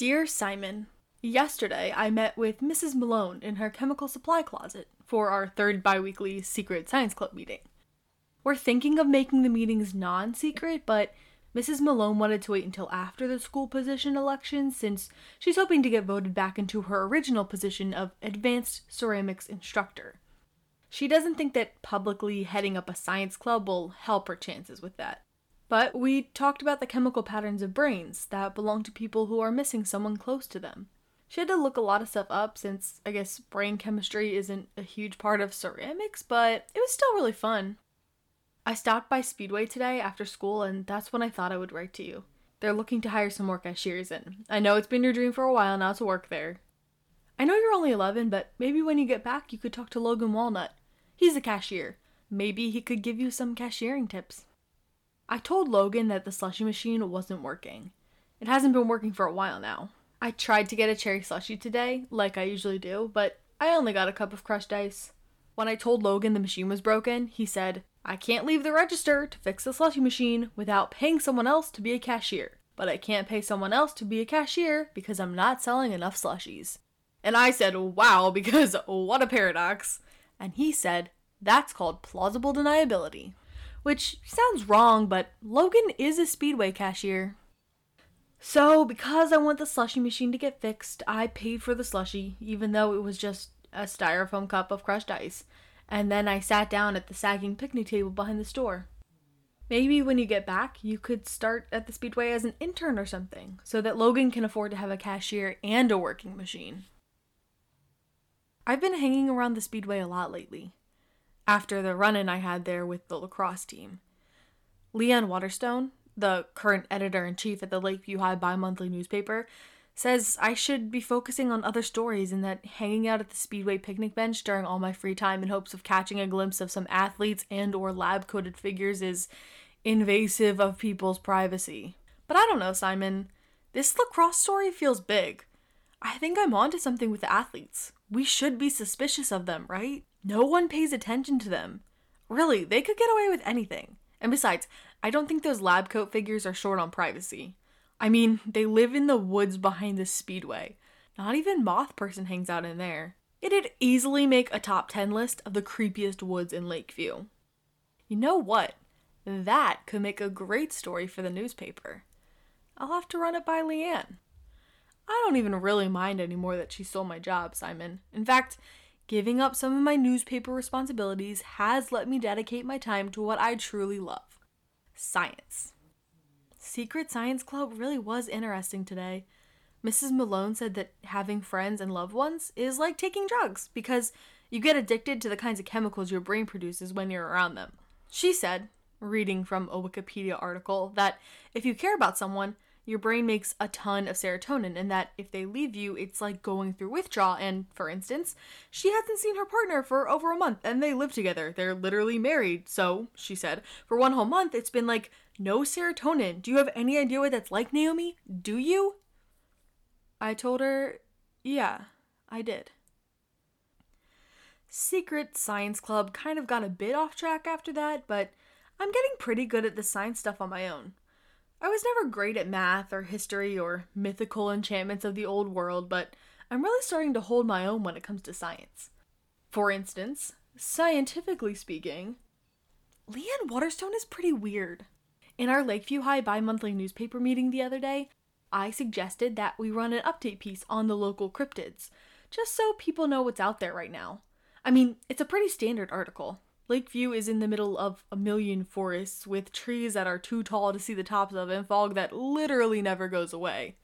Dear Simon, Yesterday I met with Mrs. Malone in her chemical supply closet for our third biweekly Secret Science Club meeting. We're thinking of making the meetings non secret, but Mrs. Malone wanted to wait until after the school position election since she's hoping to get voted back into her original position of advanced ceramics instructor. She doesn't think that publicly heading up a science club will help her chances with that. But we talked about the chemical patterns of brains that belong to people who are missing someone close to them. She had to look a lot of stuff up since I guess brain chemistry isn't a huge part of ceramics, but it was still really fun. I stopped by Speedway today after school, and that's when I thought I would write to you. They're looking to hire some more cashiers, and I know it's been your dream for a while now to work there. I know you're only 11, but maybe when you get back, you could talk to Logan Walnut. He's a cashier. Maybe he could give you some cashiering tips. I told Logan that the slushy machine wasn't working. It hasn't been working for a while now. I tried to get a cherry slushy today, like I usually do, but I only got a cup of crushed ice. When I told Logan the machine was broken, he said, I can't leave the register to fix the slushy machine without paying someone else to be a cashier. But I can't pay someone else to be a cashier because I'm not selling enough slushies. And I said, wow, because what a paradox. And he said, that's called plausible deniability. Which sounds wrong, but Logan is a Speedway cashier. So, because I want the slushy machine to get fixed, I paid for the slushy, even though it was just a styrofoam cup of crushed ice. And then I sat down at the sagging picnic table behind the store. Maybe when you get back, you could start at the Speedway as an intern or something, so that Logan can afford to have a cashier and a working machine. I've been hanging around the Speedway a lot lately, after the run in I had there with the lacrosse team. Leanne Waterstone, the current editor in chief at the Lakeview High bi monthly newspaper, says I should be focusing on other stories and that hanging out at the Speedway picnic bench during all my free time in hopes of catching a glimpse of some athletes and or lab-coated figures is invasive of people's privacy. But I don't know, Simon. This lacrosse story feels big. I think I'm onto something with the athletes. We should be suspicious of them, right? No one pays attention to them. Really, they could get away with anything. And besides, I don't think those lab coat figures are short on privacy. I mean, they live in the woods behind the speedway. Not even Moth Person hangs out in there. It'd easily make a top 10 list of the creepiest woods in Lakeview. You know what? That could make a great story for the newspaper. I'll have to run it by Leanne. I don't even really mind anymore that she stole my job, Simon. In fact, giving up some of my newspaper responsibilities has let me dedicate my time to what I truly love science. Secret Science Club really was interesting today. Mrs. Malone said that having friends and loved ones is like taking drugs because you get addicted to the kinds of chemicals your brain produces when you're around them. She said, reading from a Wikipedia article, that if you care about someone, your brain makes a ton of serotonin, and that if they leave you, it's like going through withdrawal. And for instance, she hasn't seen her partner for over a month and they live together. They're literally married. So, she said, for one whole month, it's been like no serotonin. Do you have any idea what that's like, Naomi? Do you? I told her, yeah, I did. Secret Science Club kind of got a bit off track after that, but I'm getting pretty good at the science stuff on my own. I was never great at math or history or mythical enchantments of the old world, but I'm really starting to hold my own when it comes to science. For instance, scientifically speaking, Leanne Waterstone is pretty weird. In our Lakeview High bi monthly newspaper meeting the other day, I suggested that we run an update piece on the local cryptids, just so people know what's out there right now. I mean, it's a pretty standard article. Lakeview is in the middle of a million forests with trees that are too tall to see the tops of and fog that literally never goes away.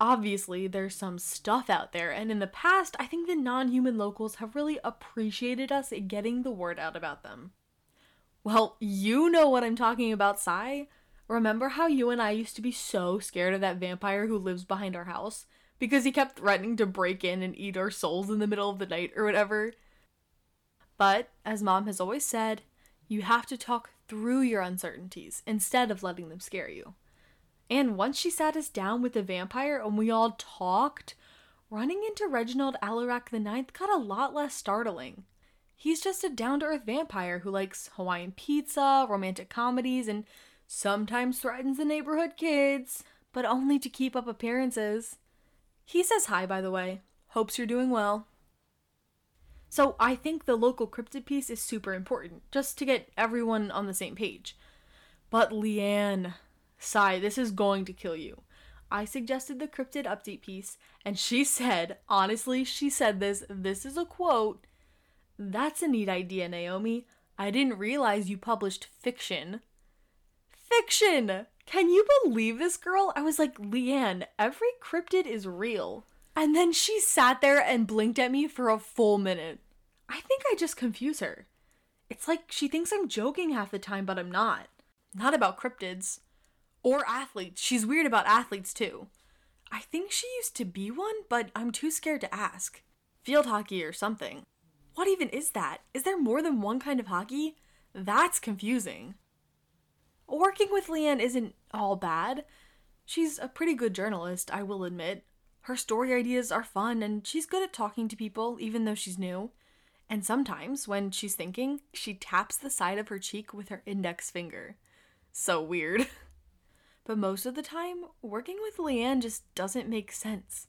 Obviously, there's some stuff out there, and in the past, I think the non human locals have really appreciated us getting the word out about them. Well, you know what I'm talking about, Sai. Remember how you and I used to be so scared of that vampire who lives behind our house? Because he kept threatening to break in and eat our souls in the middle of the night or whatever? But, as mom has always said, you have to talk through your uncertainties instead of letting them scare you. And once she sat us down with the vampire and we all talked, running into Reginald Alarak IX got a lot less startling. He's just a down to earth vampire who likes Hawaiian pizza, romantic comedies, and sometimes threatens the neighborhood kids, but only to keep up appearances. He says hi, by the way. Hopes you're doing well. So I think the local cryptid piece is super important, just to get everyone on the same page. But Leanne, sigh, this is going to kill you. I suggested the cryptid update piece, and she said, honestly, she said this, this is a quote. That's a neat idea, Naomi. I didn't realize you published fiction. Fiction! Can you believe this girl? I was like, Leanne, every cryptid is real. And then she sat there and blinked at me for a full minute. I think I just confuse her. It's like she thinks I'm joking half the time, but I'm not. Not about cryptids. Or athletes. She's weird about athletes too. I think she used to be one, but I'm too scared to ask. Field hockey or something. What even is that? Is there more than one kind of hockey? That's confusing. Working with Leanne isn't all bad. She's a pretty good journalist, I will admit. Her story ideas are fun, and she's good at talking to people, even though she's new. And sometimes, when she's thinking, she taps the side of her cheek with her index finger. So weird. but most of the time, working with Leanne just doesn't make sense.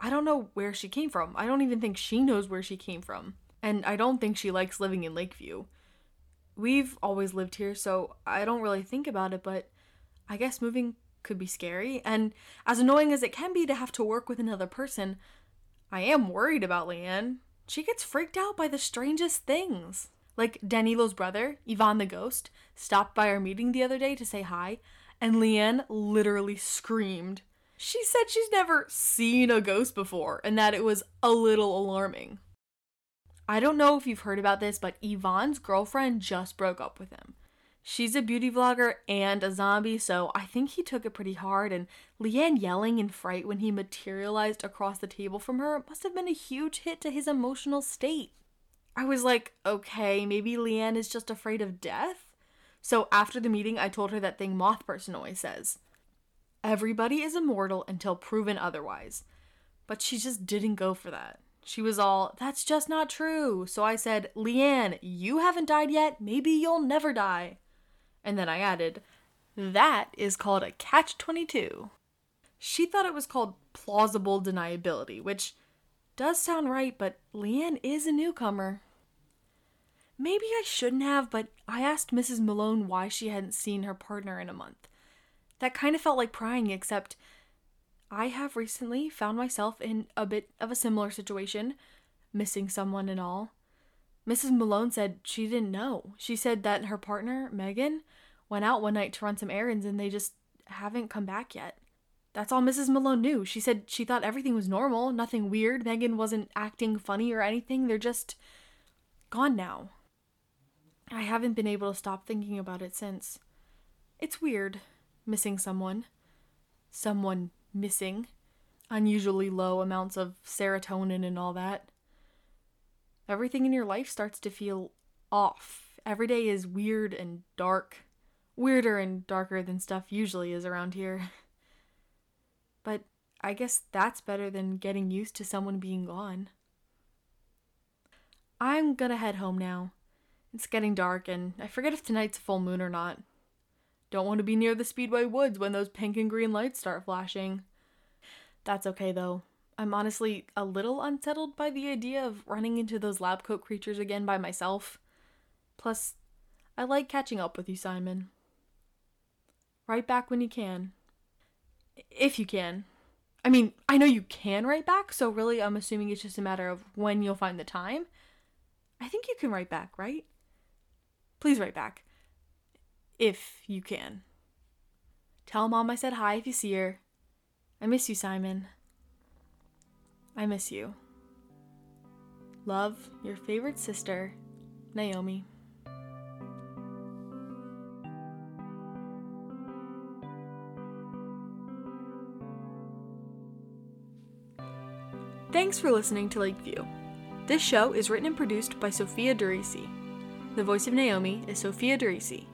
I don't know where she came from. I don't even think she knows where she came from. And I don't think she likes living in Lakeview. We've always lived here, so I don't really think about it, but I guess moving could be scary. And as annoying as it can be to have to work with another person, I am worried about Leanne. She gets freaked out by the strangest things. Like Danilo's brother, Ivan the ghost, stopped by our meeting the other day to say hi, and Leanne literally screamed. She said she's never seen a ghost before and that it was a little alarming. I don't know if you've heard about this, but Ivan's girlfriend just broke up with him. She's a beauty vlogger and a zombie, so I think he took it pretty hard. And Leanne yelling in fright when he materialized across the table from her must have been a huge hit to his emotional state. I was like, okay, maybe Leanne is just afraid of death? So after the meeting, I told her that thing Moth Person always says Everybody is immortal until proven otherwise. But she just didn't go for that. She was all, that's just not true. So I said, Leanne, you haven't died yet. Maybe you'll never die. And then I added, that is called a catch 22. She thought it was called plausible deniability, which does sound right, but Leanne is a newcomer. Maybe I shouldn't have, but I asked Mrs. Malone why she hadn't seen her partner in a month. That kind of felt like prying, except I have recently found myself in a bit of a similar situation, missing someone and all. Mrs. Malone said she didn't know. She said that her partner, Megan, went out one night to run some errands and they just haven't come back yet. That's all Mrs. Malone knew. She said she thought everything was normal, nothing weird. Megan wasn't acting funny or anything. They're just gone now. I haven't been able to stop thinking about it since. It's weird, missing someone. Someone missing. Unusually low amounts of serotonin and all that. Everything in your life starts to feel off. Every day is weird and dark weirder and darker than stuff usually is around here. But I guess that's better than getting used to someone being gone. I'm gonna head home now. It's getting dark, and I forget if tonight's a full moon or not. Don't want to be near the Speedway Woods when those pink and green lights start flashing. That's okay though. I'm honestly a little unsettled by the idea of running into those lab coat creatures again by myself. Plus, I like catching up with you, Simon. Write back when you can. If you can. I mean, I know you can write back, so really I'm assuming it's just a matter of when you'll find the time. I think you can write back, right? Please write back. If you can. Tell mom I said hi if you see her. I miss you, Simon. I miss you. Love, your favorite sister, Naomi. Thanks for listening to Lakeview. This show is written and produced by Sophia Durisi. The voice of Naomi is Sophia Durisi.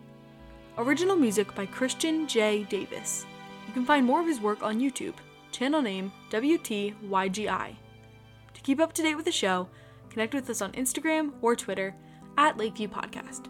Original music by Christian J. Davis. You can find more of his work on YouTube, channel name WTYGI. To keep up to date with the show, connect with us on Instagram or Twitter at Lakeview Podcast.